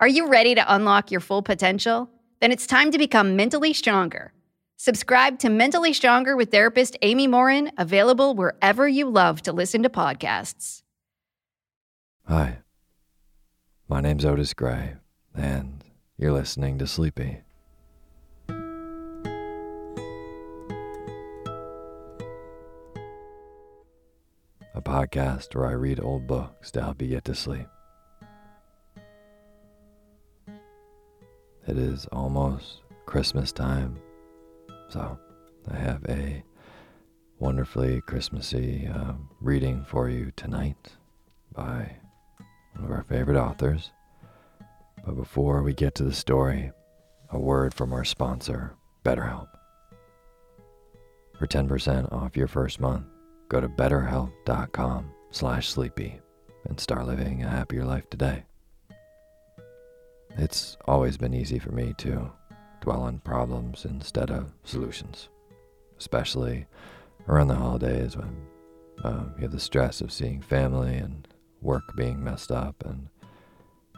Are you ready to unlock your full potential? Then it's time to become mentally stronger. Subscribe to Mentally Stronger with therapist Amy Morin, available wherever you love to listen to podcasts. Hi, my name's Otis Gray, and you're listening to Sleepy. A podcast where I read old books to help you get to sleep. It is almost Christmas time, so I have a wonderfully Christmassy uh, reading for you tonight by one of our favorite authors. But before we get to the story, a word from our sponsor, BetterHelp. For 10% off your first month, go to betterhelp.com slash sleepy and start living a happier life today. It's always been easy for me to dwell on problems instead of solutions, especially around the holidays when uh, you have the stress of seeing family and work being messed up. And,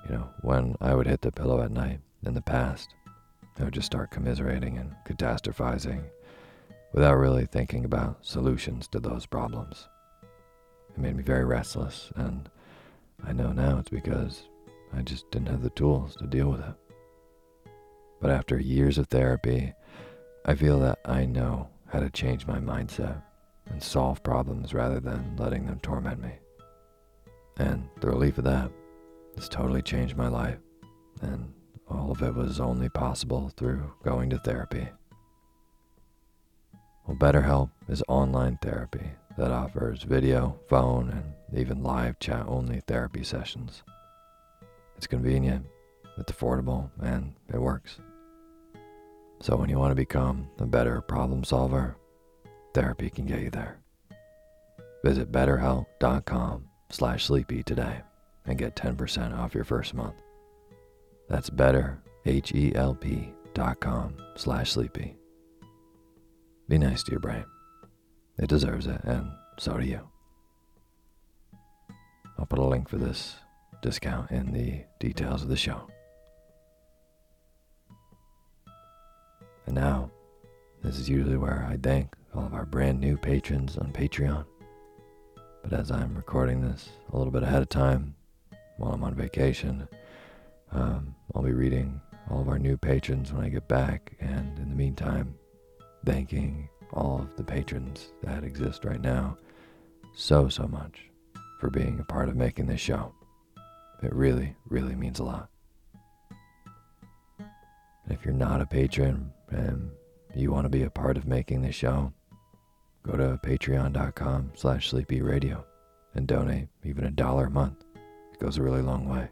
you know, when I would hit the pillow at night in the past, I would just start commiserating and catastrophizing without really thinking about solutions to those problems. It made me very restless, and I know now it's because I just didn't have the tools to deal with it. But after years of therapy, I feel that I know how to change my mindset and solve problems rather than letting them torment me. And the relief of that has totally changed my life and all of it was only possible through going to therapy. Well, BetterHelp is online therapy that offers video, phone, and even live chat only therapy sessions. It's convenient, it's affordable, and it works. So when you want to become a better problem solver, therapy can get you there. Visit betterhelp.com slash sleepy today and get 10% off your first month. That's betterhelp.com slash sleepy. Be nice to your brain. It deserves it, and so do you. I'll put a link for this discount in the details of the show. And now, this is usually where I thank all of our brand new patrons on Patreon. But as I'm recording this a little bit ahead of time, while I'm on vacation, um, I'll be reading all of our new patrons when I get back, and in the meantime, thanking all of the patrons that exist right now so, so much for being a part of making this show. It really, really means a lot. And if you're not a patron and you want to be a part of making this show, go to patreon.com slash sleepyradio and donate even a dollar a month. It goes a really long way.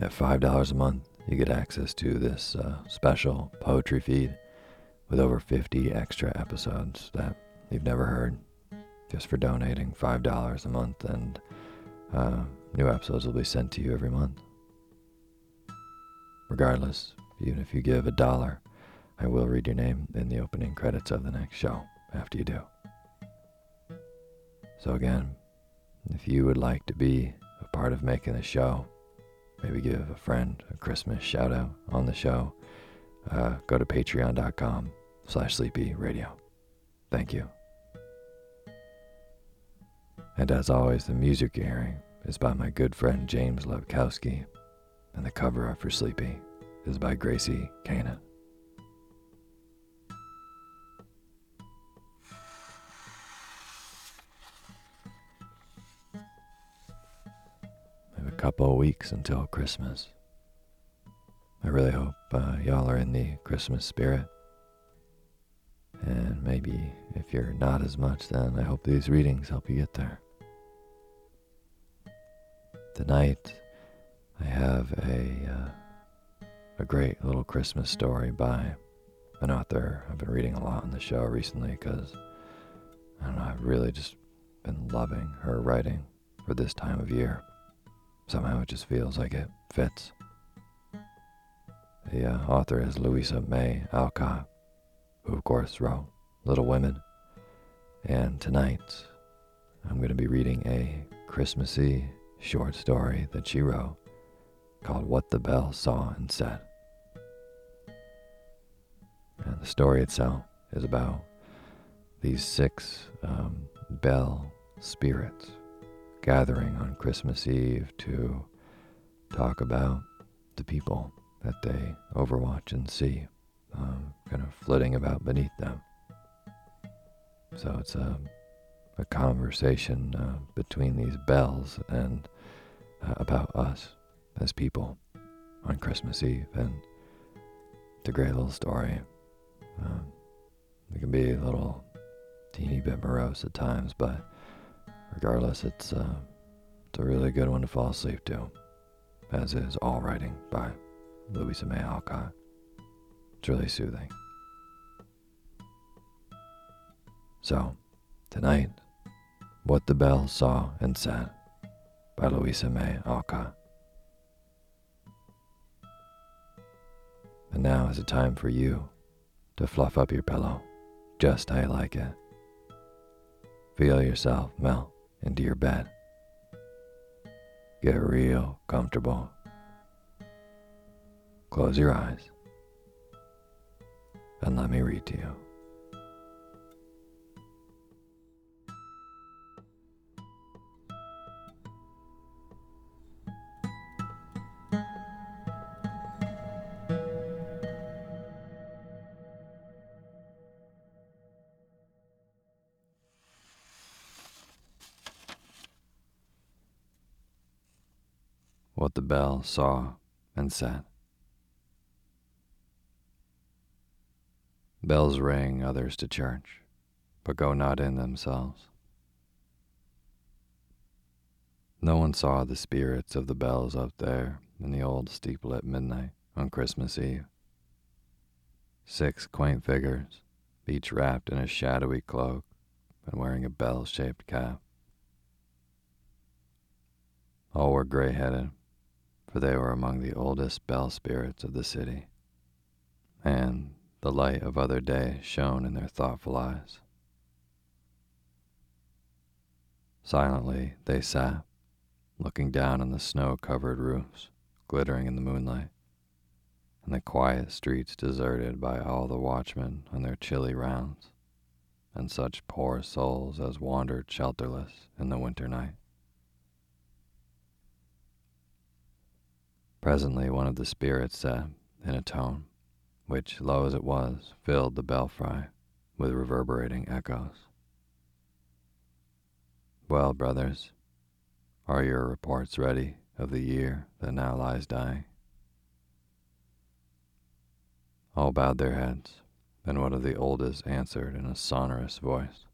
At $5 a month, you get access to this uh, special poetry feed with over 50 extra episodes that you've never heard just for donating $5 a month, and uh, new episodes will be sent to you every month. Regardless, even if you give a dollar, I will read your name in the opening credits of the next show after you do. So, again, if you would like to be a part of making the show, maybe give a friend a Christmas shout out on the show, uh, go to patreon.com slash sleepy radio. Thank you. And as always, the music you're hearing is by my good friend James Lebkowski, and the cover art for Sleepy is by Gracie have a couple of weeks until Christmas. I really hope uh, y'all are in the Christmas spirit. And maybe if you're not as much, then I hope these readings help you get there. Tonight, I have a uh, a great little Christmas story by an author I've been reading a lot on the show recently because I don't know I've really just been loving her writing for this time of year. Somehow it just feels like it fits. The uh, author is Louisa May Alcott, who of course wrote Little Women. And tonight, I'm going to be reading a Christmassy short story that she wrote called What the Bell Saw and Said. And the story itself is about these six um, bell spirits gathering on Christmas Eve to talk about the people that they overwatch and see, um, kind of flitting about beneath them. So it's a, a conversation uh, between these bells and uh, about us as people on Christmas Eve. And a great little story. Um, it can be a little teeny bit morose at times, but regardless, it's, uh, it's a really good one to fall asleep to, as is all writing by Louisa May Alcott. It's really soothing. So, tonight, What the Bell Saw and Said by Louisa May Alcott. And now is the time for you to fluff up your pillow just how you like it. Feel yourself melt into your bed. Get real comfortable. Close your eyes and let me read to you. the bell saw and said. Bells ring others to church, but go not in themselves. No one saw the spirits of the bells up there in the old steeple at midnight on Christmas Eve. Six quaint figures, each wrapped in a shadowy cloak and wearing a bell shaped cap. All were gray headed, for they were among the oldest bell spirits of the city, and the light of other days shone in their thoughtful eyes. Silently they sat, looking down on the snow covered roofs, glittering in the moonlight, and the quiet streets deserted by all the watchmen on their chilly rounds, and such poor souls as wandered shelterless in the winter night. Presently, one of the spirits said, in a tone which, low as it was, filled the belfry with reverberating echoes. Well, brothers, are your reports ready of the year that now lies dying? All bowed their heads, and one of the oldest answered in a sonorous voice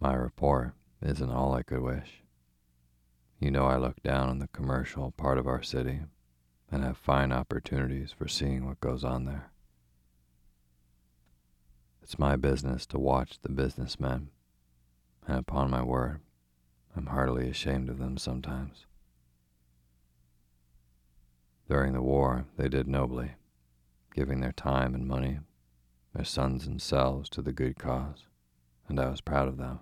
My report isn't all I could wish. You know I look down on the commercial part of our city and have fine opportunities for seeing what goes on there. It's my business to watch the businessmen, and upon my word, I'm heartily ashamed of them sometimes. During the war, they did nobly, giving their time and money, their sons and selves to the good cause, and I was proud of them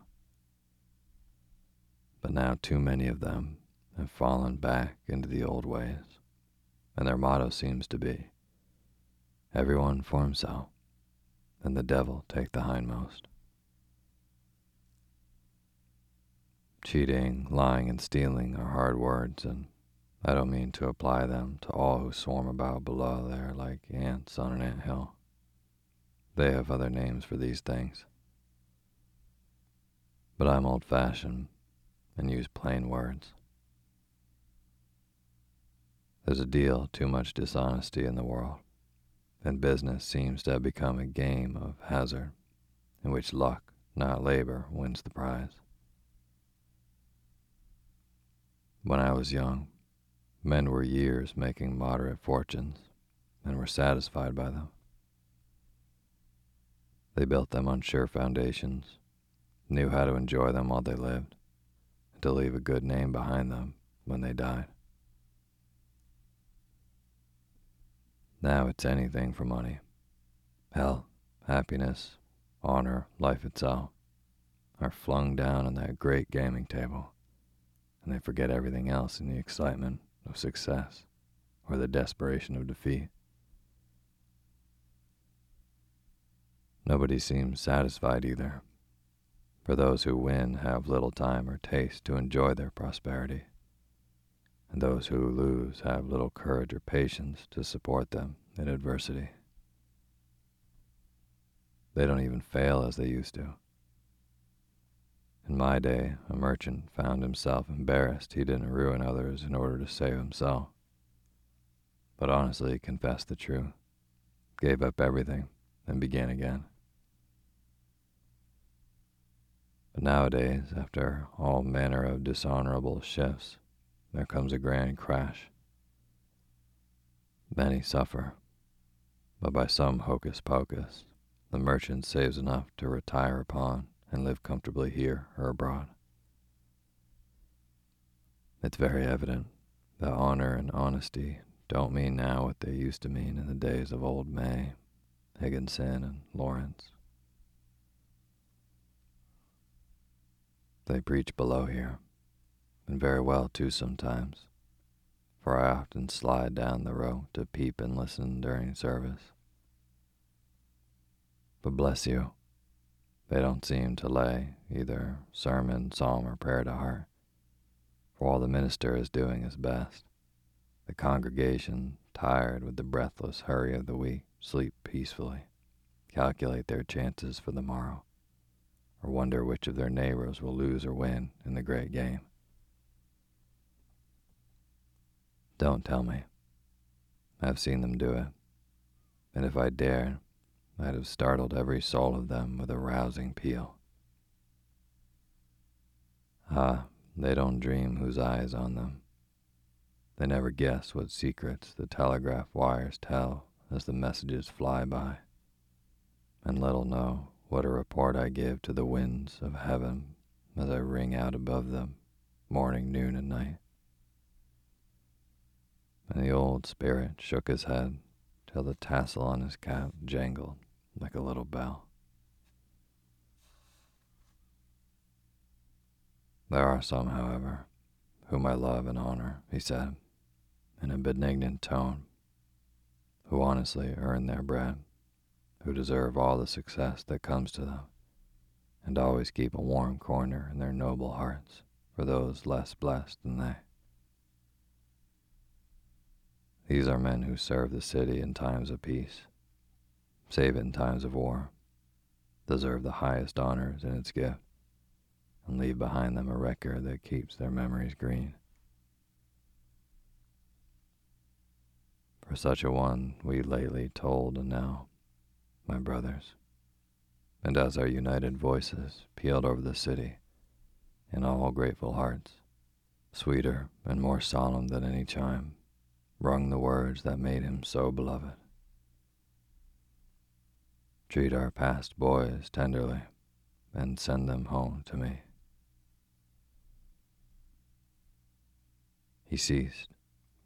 but now too many of them have fallen back into the old ways, and their motto seems to be everyone for himself, and the devil take the hindmost. Cheating, lying, and stealing are hard words, and I don't mean to apply them to all who swarm about below there like ants on an ant hill. They have other names for these things. But I'm old fashioned and use plain words. There's a deal too much dishonesty in the world, and business seems to have become a game of hazard in which luck, not labor, wins the prize. When I was young, men were years making moderate fortunes and were satisfied by them. They built them on sure foundations, knew how to enjoy them while they lived, to leave a good name behind them when they died. Now it's anything for money. Health, happiness, honor, life itself are flung down on that great gaming table, and they forget everything else in the excitement of success or the desperation of defeat. Nobody seems satisfied either for those who win have little time or taste to enjoy their prosperity, and those who lose have little courage or patience to support them in adversity. They don't even fail as they used to. In my day, a merchant found himself embarrassed he didn't ruin others in order to save himself, but honestly confessed the truth, gave up everything, and began again. But nowadays, after all manner of dishonorable shifts, there comes a grand crash. Many suffer, but by some hocus pocus, the merchant saves enough to retire upon and live comfortably here or abroad. It's very evident that honor and honesty don't mean now what they used to mean in the days of old May, Higginson, and Lawrence. They preach below here, and very well too sometimes, for I often slide down the row to peep and listen during service. But bless you, they don't seem to lay either sermon, psalm, or prayer to heart, for all the minister is doing his best. The congregation, tired with the breathless hurry of the week, sleep peacefully, calculate their chances for the morrow or wonder which of their neighbors will lose or win in the great game. Don't tell me. I've seen them do it, and if I dared, I'd have startled every soul of them with a rousing peal. Ah, they don't dream whose eye is on them. They never guess what secrets the telegraph wires tell as the messages fly by, and little know what a report I give to the winds of heaven as I ring out above them, morning, noon, and night. And the old spirit shook his head till the tassel on his cap jangled like a little bell. There are some, however, whom I love and honor, he said, in a benignant tone, who honestly earn their bread, who deserve all the success that comes to them, and always keep a warm corner in their noble hearts for those less blessed than they. These are men who serve the city in times of peace, save it in times of war, deserve the highest honors in its gift, and leave behind them a record that keeps their memories green. For such a one we lately tolled and now, my brothers, and as our united voices pealed over the city in all grateful hearts, sweeter and more solemn than any chime, rung the words that made him so beloved. Treat our past boys tenderly and send them home to me. He ceased,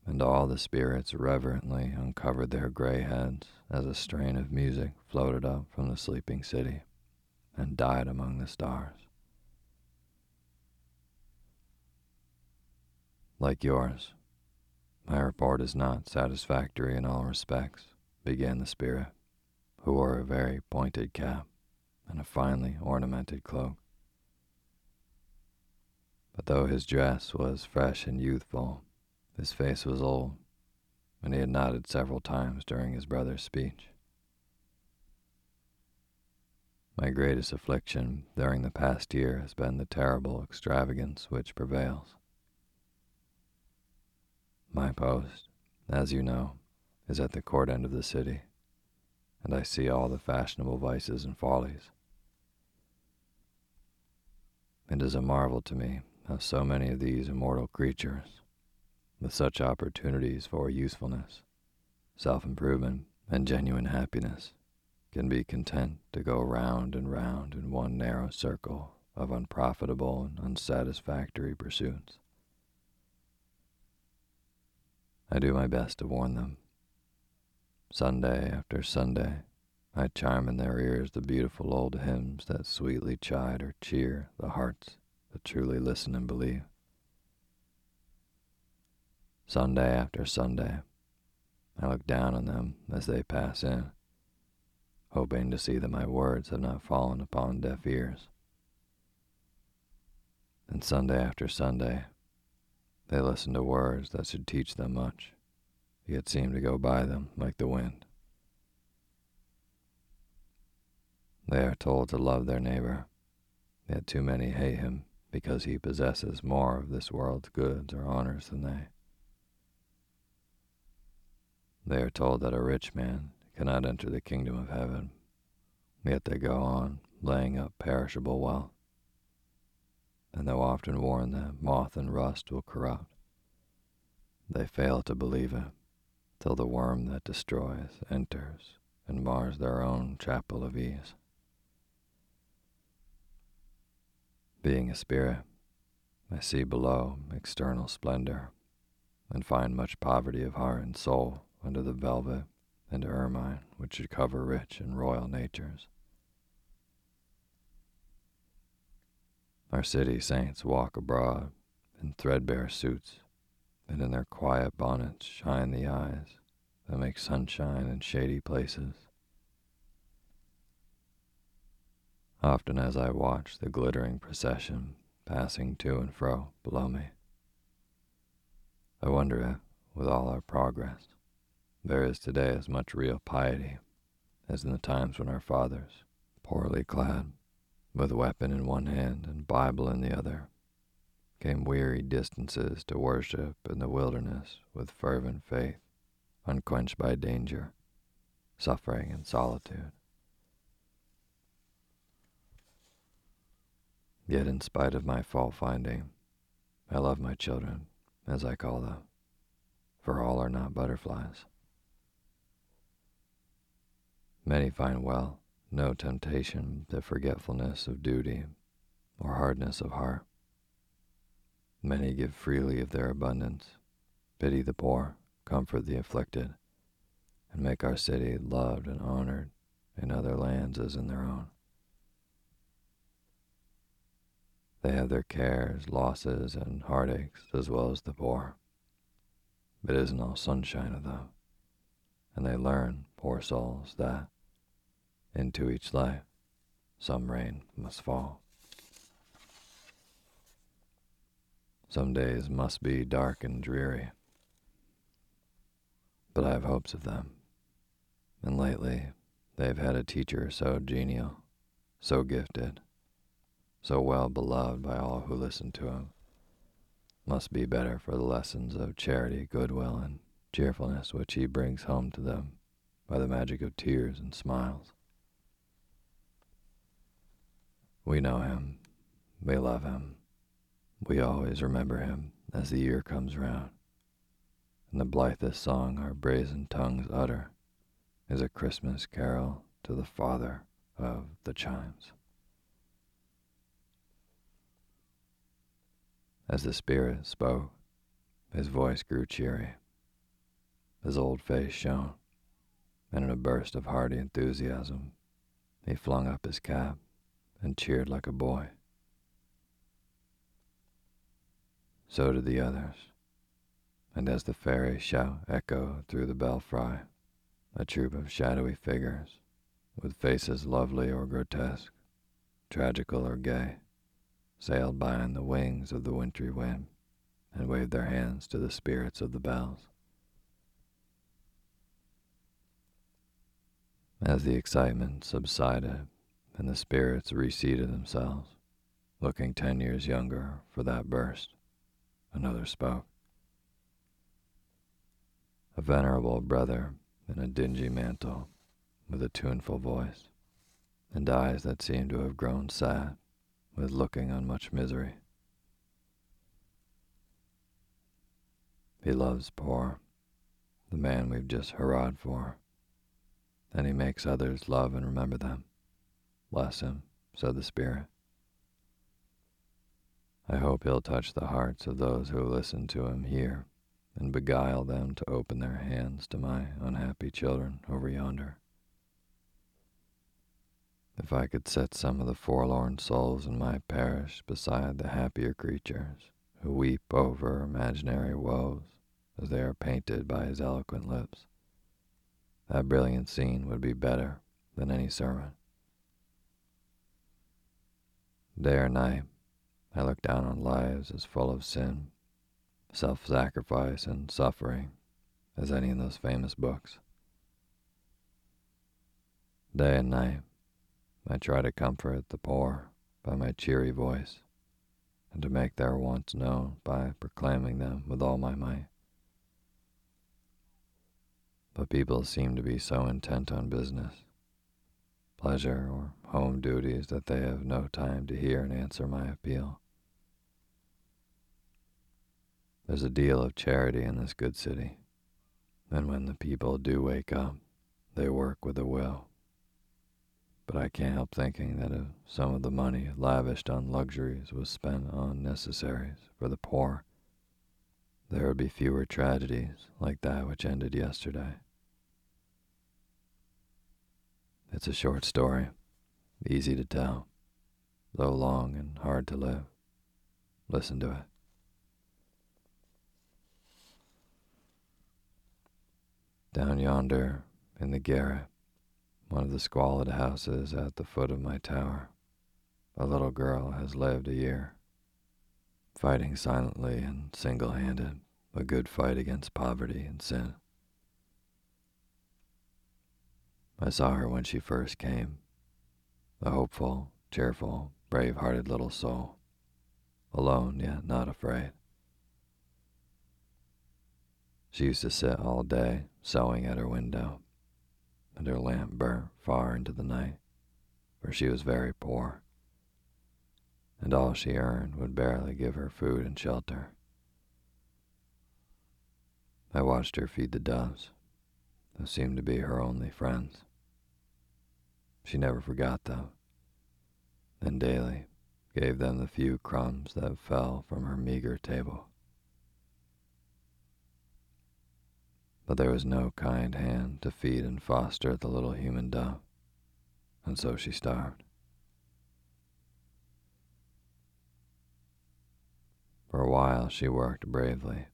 and all the spirits reverently uncovered their gray heads as a strain of music floated up from the sleeping city and died among the stars. Like yours, my report is not satisfactory in all respects, began the spirit, who wore a very pointed cap and a finely ornamented cloak. But though his dress was fresh and youthful, his face was old, and he had nodded several times during his brother's speech. My greatest affliction during the past year has been the terrible extravagance which prevails. My post, as you know, is at the court end of the city, and I see all the fashionable vices and follies. It is a marvel to me how so many of these immortal creatures, with such opportunities for usefulness, self improvement, and genuine happiness, can be content to go round and round in one narrow circle of unprofitable and unsatisfactory pursuits. I do my best to warn them. Sunday after Sunday, I chime in their ears the beautiful old hymns that sweetly chide or cheer the hearts that truly listen and believe. Sunday after Sunday, I look down on them as they pass in, hoping to see that my words have not fallen upon deaf ears. And Sunday after Sunday, they listen to words that should teach them much, yet seem to go by them like the wind. They are told to love their neighbor, yet too many hate him because he possesses more of this world's goods or honors than they. They are told that a rich man cannot enter the kingdom of heaven, yet they go on laying up perishable wealth. And though often warned that moth and rust will corrupt, they fail to believe it till the worm that destroys enters and mars their own chapel of ease. Being a spirit, I see below external splendor and find much poverty of heart and soul under the velvet and ermine which should cover rich and royal natures. Our city saints walk abroad in threadbare suits, and in their quiet bonnets shine the eyes that make sunshine in shady places. Often as I watch the glittering procession passing to and fro below me, I wonder if, with all our progress, there is today as much real piety as in the times when our fathers, poorly clad, with weapon in one hand and Bible in the other, came weary distances to worship in the wilderness with fervent faith, unquenched by danger, suffering, and solitude. Yet, in spite of my fault finding, I love my children, as I call them, for all are not butterflies. Many find well no temptation to forgetfulness of duty or hardness of heart. Many give freely of their abundance, pity the poor, comfort the afflicted, and make our city loved and honored in other lands as in their own. They have their cares, losses, and heartaches as well as the poor. But it isn't all sunshine of them, and they learn, poor souls, that into each life some rain must fall. Some days must be dark and dreary, but I have hopes of them. And lately, they've had a teacher so genial, so gifted, so well beloved by all who listen to him. Must be better for the lessons of charity, goodwill, and cheerfulness which he brings home to them by the magic of tears and smiles. We know him, we love him, we always remember him as the year comes round. And the blithest song our brazen tongues utter is a Christmas carol to the Father of the chimes. As the Spirit spoke, his voice grew cheery, his old face shone, and in a burst of hearty enthusiasm, he flung up his cap and cheered like a boy. So did the others and as the fairy shout echoed through the belfry, a troop of shadowy figures, with faces lovely or grotesque, tragical or gay, sailed by on the wings of the wintry wind and waved their hands to the spirits of the bells. As the excitement subsided and the spirits reseated themselves, looking ten years younger for that burst, another spoke a venerable brother in a dingy mantle, with a tuneful voice, and eyes that seemed to have grown sad with looking on much misery. He loves poor, the man we've just hurrahed for, and he makes others love and remember them. Bless him, said the Spirit. I hope he'll touch the hearts of those who listen to him here and beguile them to open their hands to my unhappy children over yonder. If I could set some of the forlorn souls in my parish beside the happier creatures who weep over imaginary woes as they are painted by his eloquent lips, that brilliant scene would be better than any sermon. Day or night, I look down on lives as full of sin self sacrifice and suffering as any in those famous books. Day and night, I try to comfort the poor by my cheery voice and to make their wants known by proclaiming them with all my might. But people seem to be so intent on business, pleasure, or home duties that they have no time to hear and answer my appeal. There's a deal of charity in this good city, and when the people do wake up, they work with a will. But I can't help thinking that if some of the money lavished on luxuries was spent on necessaries for the poor, there would be fewer tragedies like that which ended yesterday. It's a short story, easy to tell, though long and hard to live. Listen to it. Down yonder, in the garret, one of the squalid houses at the foot of my tower, a little girl has lived a year, fighting silently and single handed a good fight against poverty and sin. I saw her when she first came, a hopeful, cheerful, brave hearted little soul, alone yet not afraid. She used to sit all day sewing at her window, and her lamp burnt far into the night, for she was very poor. and all she earned would barely give her food and shelter. I watched her feed the doves, who seemed to be her only friends. She never forgot, them, and daily gave them the few crumbs that fell from her meager table. But there was no kind hand to feed and foster the little human dove, and so she starved. For a while she worked bravely,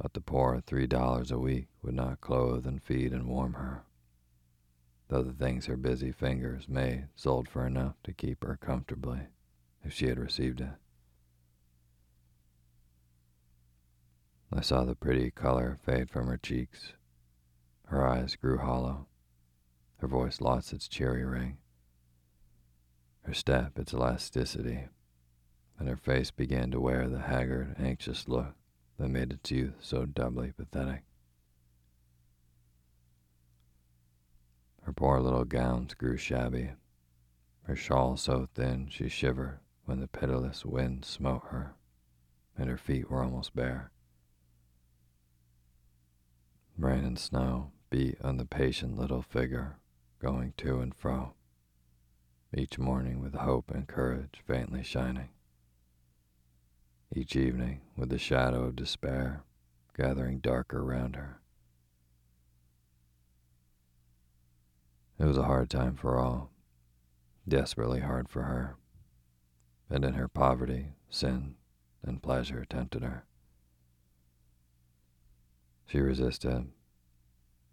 but the poor three dollars a week would not clothe and feed and warm her, though the things her busy fingers made sold for enough to keep her comfortably if she had received it. I saw the pretty color fade from her cheeks. Her eyes grew hollow. Her voice lost its cheery ring. Her step its elasticity, and her face began to wear the haggard, anxious look that made its youth so doubly pathetic. Her poor little gowns grew shabby, her shawl so thin she shivered when the pitiless wind smote her, and her feet were almost bare. Rain and snow beat on the patient little figure going to and fro, each morning with hope and courage faintly shining, each evening with the shadow of despair gathering darker round her. It was a hard time for all, desperately hard for her, and in her poverty, sin and pleasure tempted her. She resisted,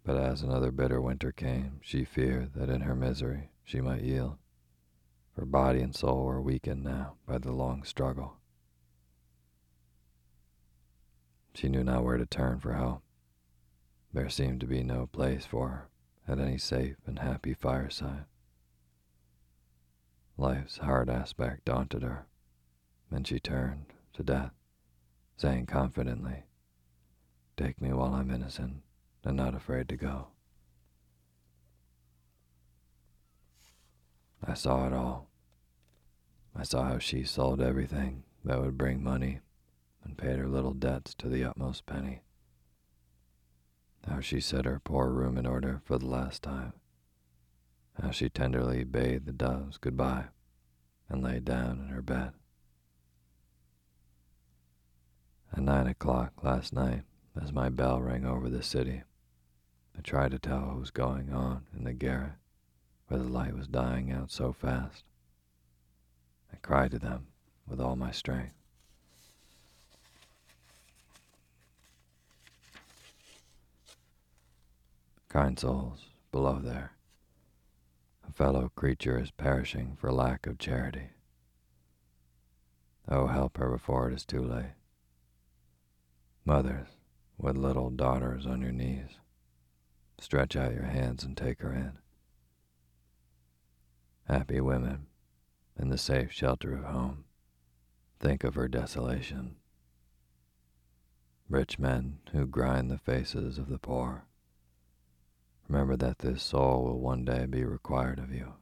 but as another bitter winter came, she feared that in her misery she might yield, for body and soul were weakened now by the long struggle. She knew not where to turn for help. There seemed to be no place for her at any safe and happy fireside. Life's hard aspect daunted her, and she turned to death, saying confidently, Take me while I'm innocent and not afraid to go. I saw it all. I saw how she sold everything that would bring money and paid her little debts to the utmost penny. How she set her poor room in order for the last time. How she tenderly bade the doves goodbye and lay down in her bed. At nine o'clock last night, as my bell rang over the city. I tried to tell what was going on in the garret where the light was dying out so fast. I cried to them with all my strength. Kind souls below there, a fellow creature is perishing for lack of charity. Oh, help her before it is too late. Mothers, with little daughters on your knees. Stretch out your hands and take her in. Happy women, in the safe shelter of home, think of her desolation. Rich men who grind the faces of the poor, remember that this soul will one day be required of you.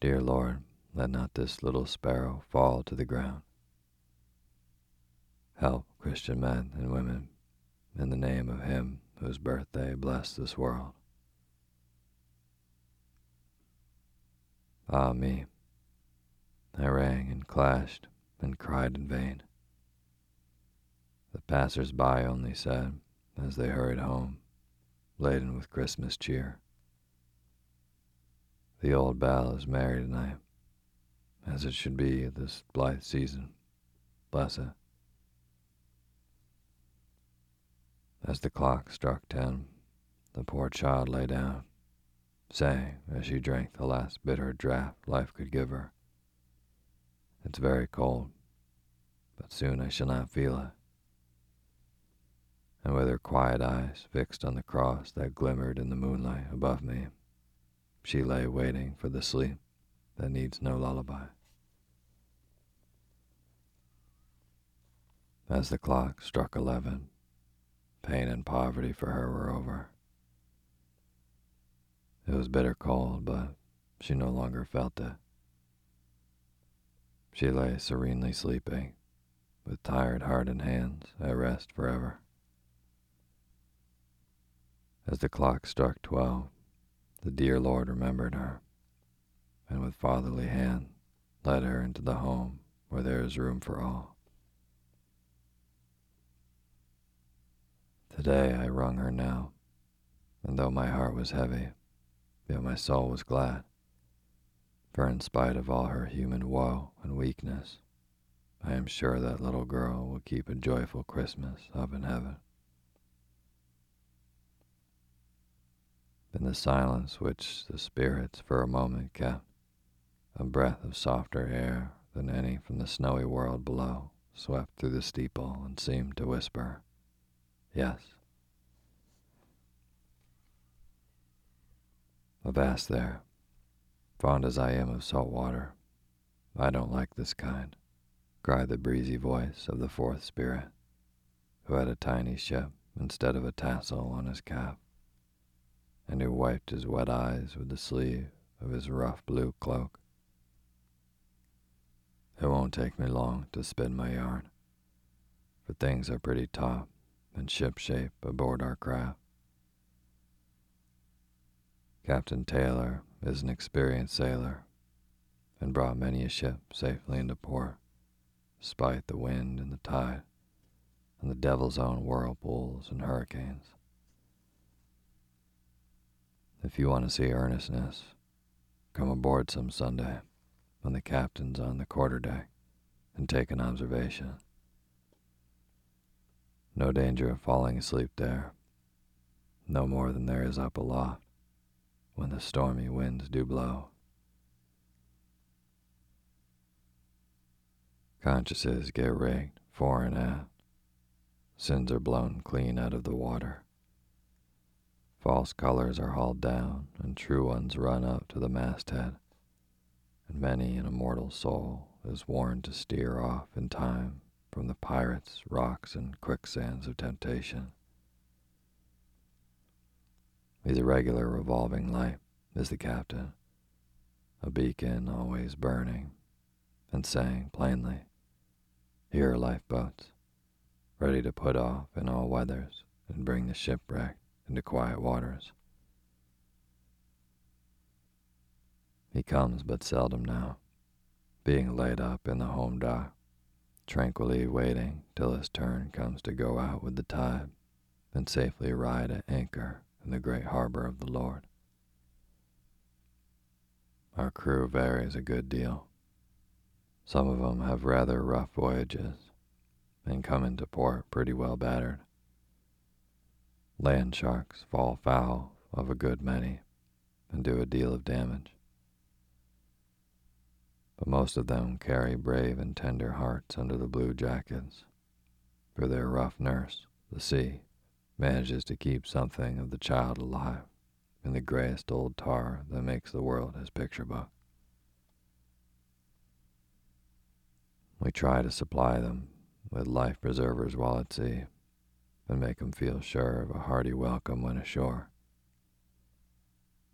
Dear Lord, let not this little sparrow fall to the ground. Help Christian men and women in the name of Him whose birthday blessed this world. Ah me, I rang and clashed and cried in vain. The passers-by only said, as they hurried home, laden with Christmas cheer, The old bell is merry tonight, as it should be at this blithe season. Bless it. As the clock struck ten, the poor child lay down, saying, as she drank the last bitter draught life could give her, It's very cold, but soon I shall not feel it. And with her quiet eyes fixed on the cross that glimmered in the moonlight above me, she lay waiting for the sleep that needs no lullaby. As the clock struck eleven, Pain and poverty for her were over. It was bitter cold, but she no longer felt it. She lay serenely sleeping, with tired heart and hands at rest forever. As the clock struck twelve, the dear Lord remembered her, and with fatherly hand led her into the home where there is room for all. Today I wrung her now, and though my heart was heavy, yet my soul was glad, for in spite of all her human woe and weakness, I am sure that little girl will keep a joyful Christmas up in heaven. In the silence which the spirits for a moment kept, a breath of softer air than any from the snowy world below swept through the steeple and seemed to whisper, Yes. Avast there, fond as I am of salt water, I don't like this kind, cried the breezy voice of the fourth spirit, who had a tiny ship instead of a tassel on his cap, and who wiped his wet eyes with the sleeve of his rough blue cloak. It won't take me long to spin my yarn, for things are pretty taut and shipshape aboard our craft. Captain Taylor is an experienced sailor and brought many a ship safely into port, despite the wind and the tide and the devil's own whirlpools and hurricanes. If you want to see earnestness, come aboard some Sunday when the captain's on the quarterdeck and take an observation. No danger of falling asleep there, no more than there is up aloft when the stormy winds do blow. Consciences get rigged fore and aft. Sins are blown clean out of the water. False colors are hauled down, and true ones run up to the masthead and many an immortal soul is warned to steer off in time from the pirates, rocks, and quicksands of temptation. He's a regular revolving light, is the captain, a beacon always burning, and saying plainly, Here are lifeboats, ready to put off in all weathers and bring the shipwreck into quiet waters. He comes but seldom now, being laid up in the home dock, tranquilly waiting till his turn comes to go out with the tide and safely ride at anchor in the great harbor of the Lord. Our crew varies a good deal. Some of them have rather rough voyages and come into port pretty well battered. Land sharks fall foul of a good many and do a deal of damage but most of them carry brave and tender hearts under the blue jackets, for their rough nurse, the sea, manages to keep something of the child alive in the grayest old tar that makes the world his picture book. We try to supply them with life preservers while at sea and make them feel sure of a hearty welcome when ashore.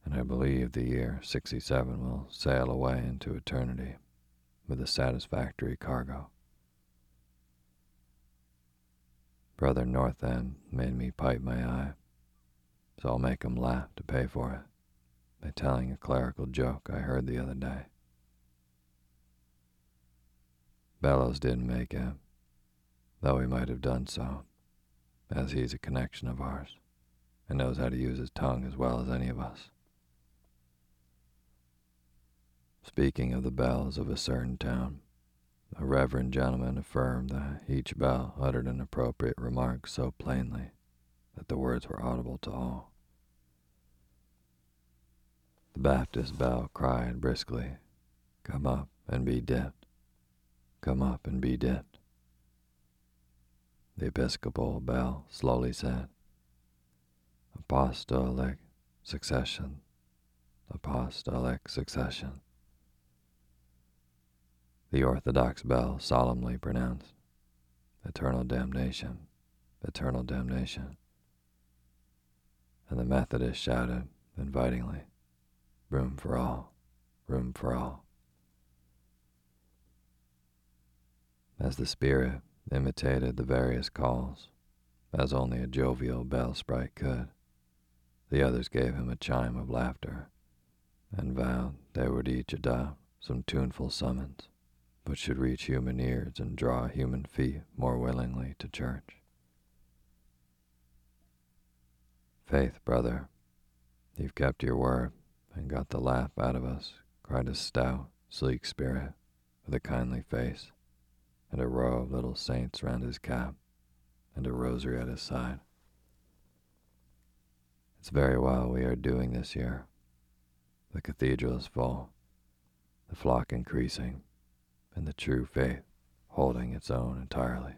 And I believe the year 67 will sail away into eternity with a satisfactory cargo. Brother North End made me pipe my eye, so I'll make him laugh to pay for it by telling a clerical joke I heard the other day. Bellows didn't make it, though he might have done so, as he's a connection of ours and knows how to use his tongue as well as any of us. Speaking of the bells of a certain town, a reverend gentleman affirmed that each bell uttered an appropriate remark so plainly that the words were audible to all. The Baptist bell cried briskly, Come up and be dipped. Come up and be dipped. The Episcopal bell slowly said, Apostolic succession, apostolic succession. The Orthodox bell solemnly pronounced, Eternal damnation, eternal damnation. And the Methodist shouted invitingly, Room for all, room for all. as the spirit imitated the various calls, as only a jovial bell sprite could. The others gave him a chime of laughter, and vowed they would each adopt some tuneful summons, which should reach human ears and draw human feet more willingly to church. Faith, brother, you've kept your word and got the laugh out of us, cried a stout, sleek spirit with a kindly face and a row of little saints round his cap and a rosary at his side. It's very well we are doing this year. The cathedral is full, the flock increasing, and the true faith holding its own entirely.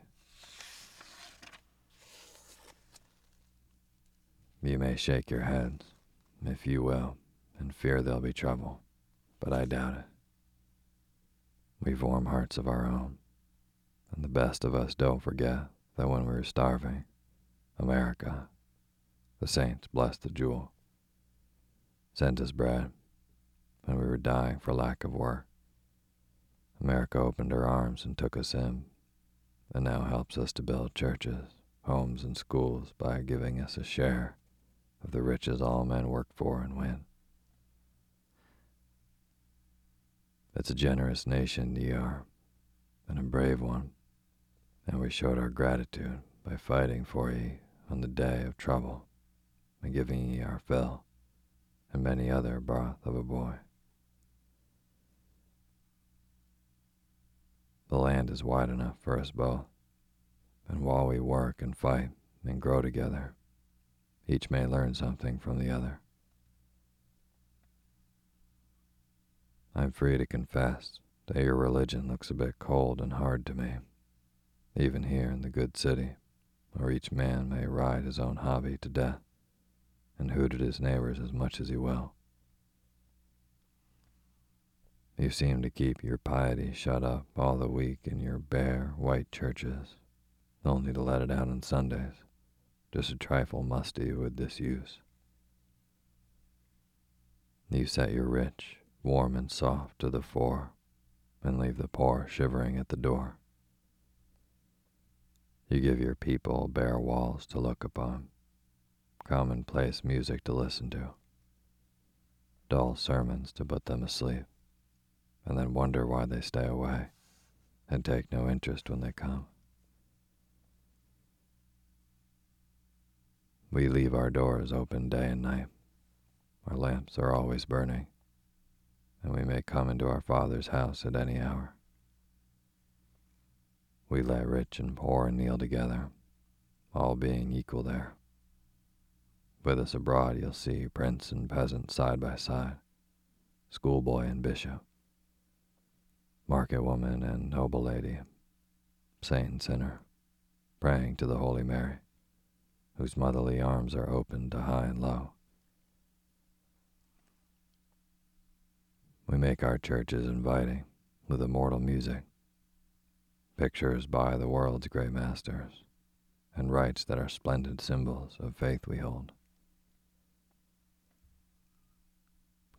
You may shake your heads, if you will, and fear there'll be trouble, but I doubt it. We've warm hearts of our own, and the best of us don't forget that when we were starving, America, the saints blessed the jewel, sent us bread and we were dying for lack of work. America opened her arms and took us in, and now helps us to build churches, homes, and schools by giving us a share of the riches all men work for and win. It's a generous nation ye are, and a brave one, and we showed our gratitude by fighting for ye on the day of trouble and giving ye our Phil and many other broth of a boy. The land is wide enough for us both, and while we work and fight and grow together, each may learn something from the other. I'm free to confess that your religion looks a bit cold and hard to me, even here in the good city, where each man may ride his own hobby to death and hoot at his neighbors as much as he will. You seem to keep your piety shut up all the week in your bare, white churches, only to let it out on Sundays just a trifle musty with disuse. You set your rich, warm and soft to the fore, and leave the poor shivering at the door. You give your people bare walls to look upon, commonplace music to listen to, dull sermons to put them asleep, and then wonder why they stay away and take no interest when they come. We leave our doors open day and night. Our lamps are always burning, and we may come into our Father's house at any hour. We let rich and poor kneel together, all being equal there. With us abroad, you'll see prince and peasant side by side, schoolboy and bishop, market woman and noble lady, saint and sinner, praying to the Holy Mary whose motherly arms are open to high and low. We make our churches inviting with immortal music, pictures by the world's great masters, and rites that are splendid symbols of faith we hold.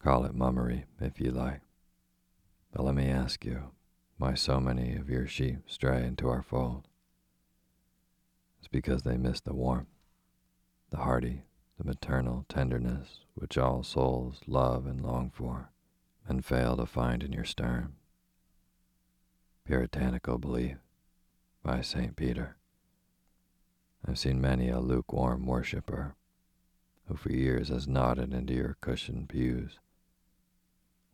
Call it mummery if you like, but let me ask you why so many of your sheep stray into our fold. It's because they miss the warmth the hearty, the maternal tenderness which all souls love and long for, and fail to find in your stern. Puritanical belief by St. Peter. I've seen many a lukewarm worshipper who for years has nodded into your cushioned pews,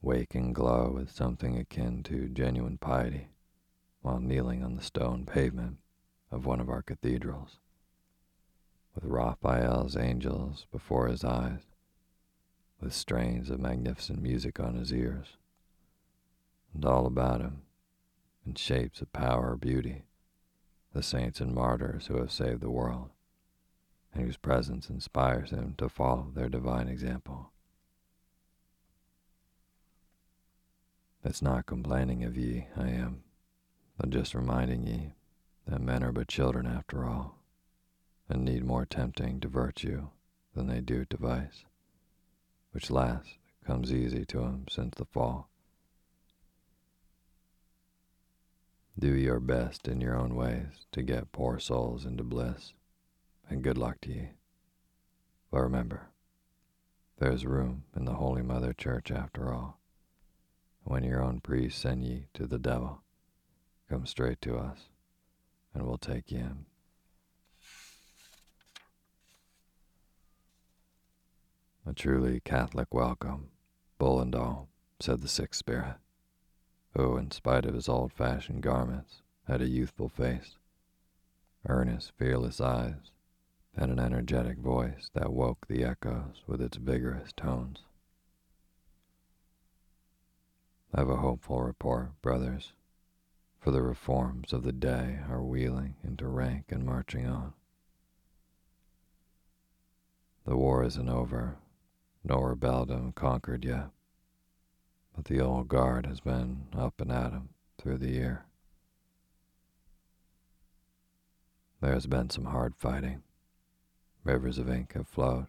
wake and glow with something akin to genuine piety while kneeling on the stone pavement of one of our cathedrals with Raphael's angels before his eyes, with strains of magnificent music on his ears, and all about him, in shapes of power or beauty, the saints and martyrs who have saved the world, and whose presence inspires him to follow their divine example. It's not complaining of ye, I am, but just reminding ye that men are but children after all and need more tempting to virtue than they do to vice, which last comes easy to him since the fall. Do your best in your own ways to get poor souls into bliss, and good luck to ye. But remember, there's room in the Holy Mother Church after all. When your own priests send ye to the devil, come straight to us, and we'll take ye in. A truly Catholic welcome, bull and all, said the sick spirit who, in spite of his old fashioned garments, had a youthful face, earnest, fearless eyes, and an energetic voice that woke the echoes with its vigorous tones. I've a hopeful report, brothers, for the reforms of the day are wheeling into rank and marching on. The war isn't over, nor rebellion conquered yet but the old guard has been up and at 'em through the year. There's been some hard fighting. Rivers of ink have flowed,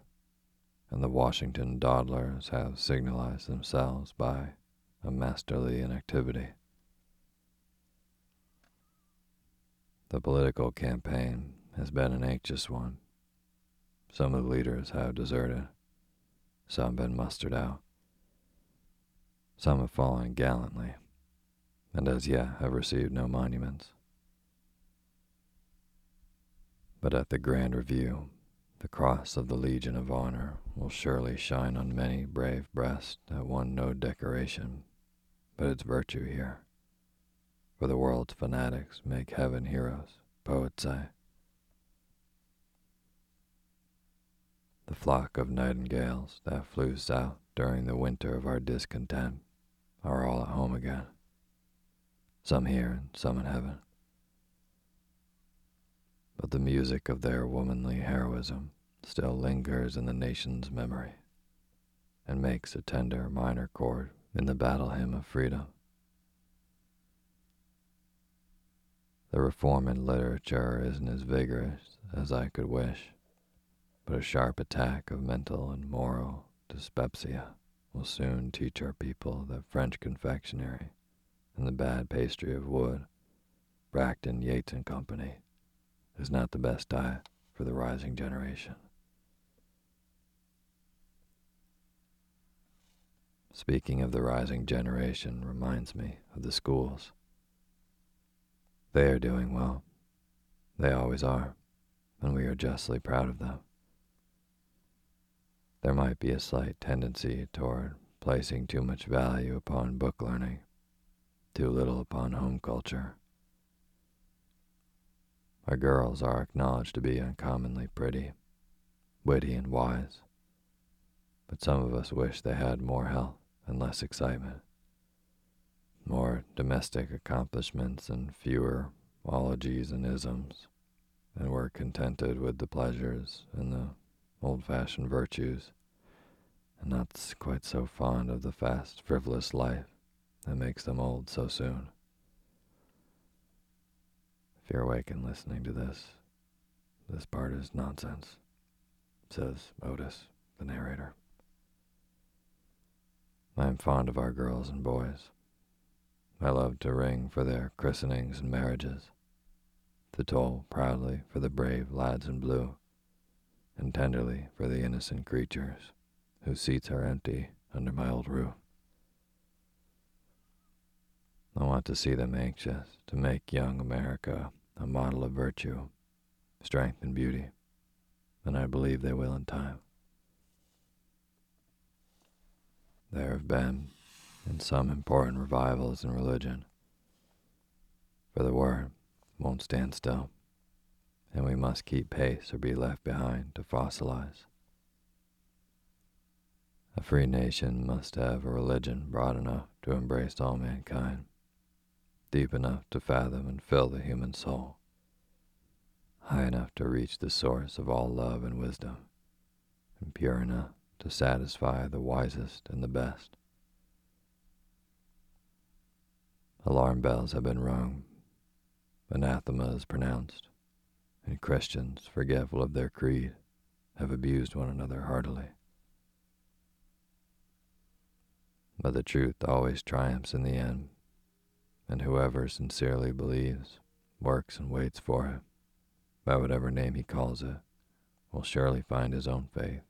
and the Washington dawdlers have signalized themselves by a masterly inactivity. The political campaign has been an anxious one. Some of the leaders have deserted, some been mustered out. Some have fallen gallantly, and as yet have received no monuments. But at the grand review, the cross of the Legion of Honor will surely shine on many brave breasts that won no decoration, but its virtue here. For the world's fanatics make heaven heroes, poets say. The flock of nightingales that flew south during the winter of our discontent are all at home again. Some here and some in heaven. But the music of their womanly heroism still lingers in the nation's memory and makes a tender minor chord in the battle hymn of freedom. The reform in literature isn't as vigorous as I could wish, but a sharp attack of mental and moral dyspepsia will soon teach our people that French confectionery and the bad pastry of wood, Braddon, Yates and Company, is not the best diet for the rising generation. Speaking of the rising generation reminds me of the schools. They are doing well. They always are, and we are justly proud of them there might be a slight tendency toward placing too much value upon book learning, too little upon home culture. Our girls are acknowledged to be uncommonly pretty, witty, and wise, but some of us wish they had more health and less excitement, more domestic accomplishments and fewer ologies and isms, and were contented with the pleasures and the old-fashioned virtues and not quite so fond of the fast, frivolous life that makes them old so soon. If you're awake and listening to this, this part is nonsense, says Otis, the narrator. I am fond of our girls and boys. I love to ring for their christenings and marriages, to toll proudly for the brave lads in blue, and tenderly for the innocent creatures whose seats are empty under my old roof. I want to see them anxious to make young America a model of virtue, strength, and beauty, and I believe they will in time. There have been, in some important revivals in religion, for the word won't stand still, and we must keep pace or be left behind to fossilize. A free nation must have a religion broad enough to embrace all mankind, deep enough to fathom and fill the human soul, high enough to reach the source of all love and wisdom, and pure enough to satisfy the wisest and the best. Alarm bells have been rung, anathemas pronounced, and Christians, forgetful of their creed, have abused one another heartily. But the truth always triumphs in the end, and whoever sincerely believes, works, and waits for it, by whatever name he calls it, will surely find his own faith,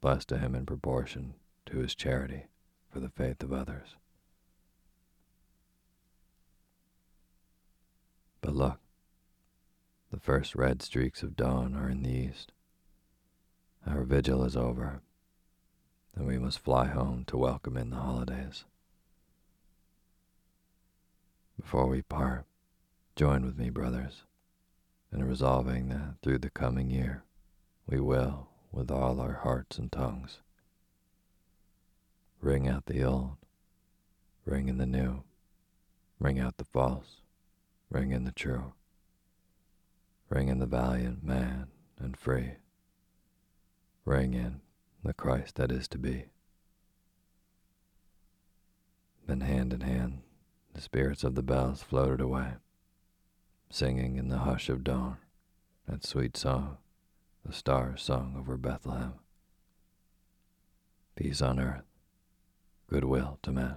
blessed to him in proportion to his charity for the faith of others. But look, the first red streaks of dawn are in the east. Our vigil is over, and we must fly home to welcome in the holidays. Before we part, join with me, brothers, in resolving that through the coming year we will, with all our hearts and tongues, ring out the old, ring in the new, ring out the false, ring in the true, ring in the valiant man and free, ring in the Christ that is to be. Then hand in hand the spirits of the bells floated away, singing in the hush of dawn that sweet song the stars sung over Bethlehem. Peace on earth, goodwill to men.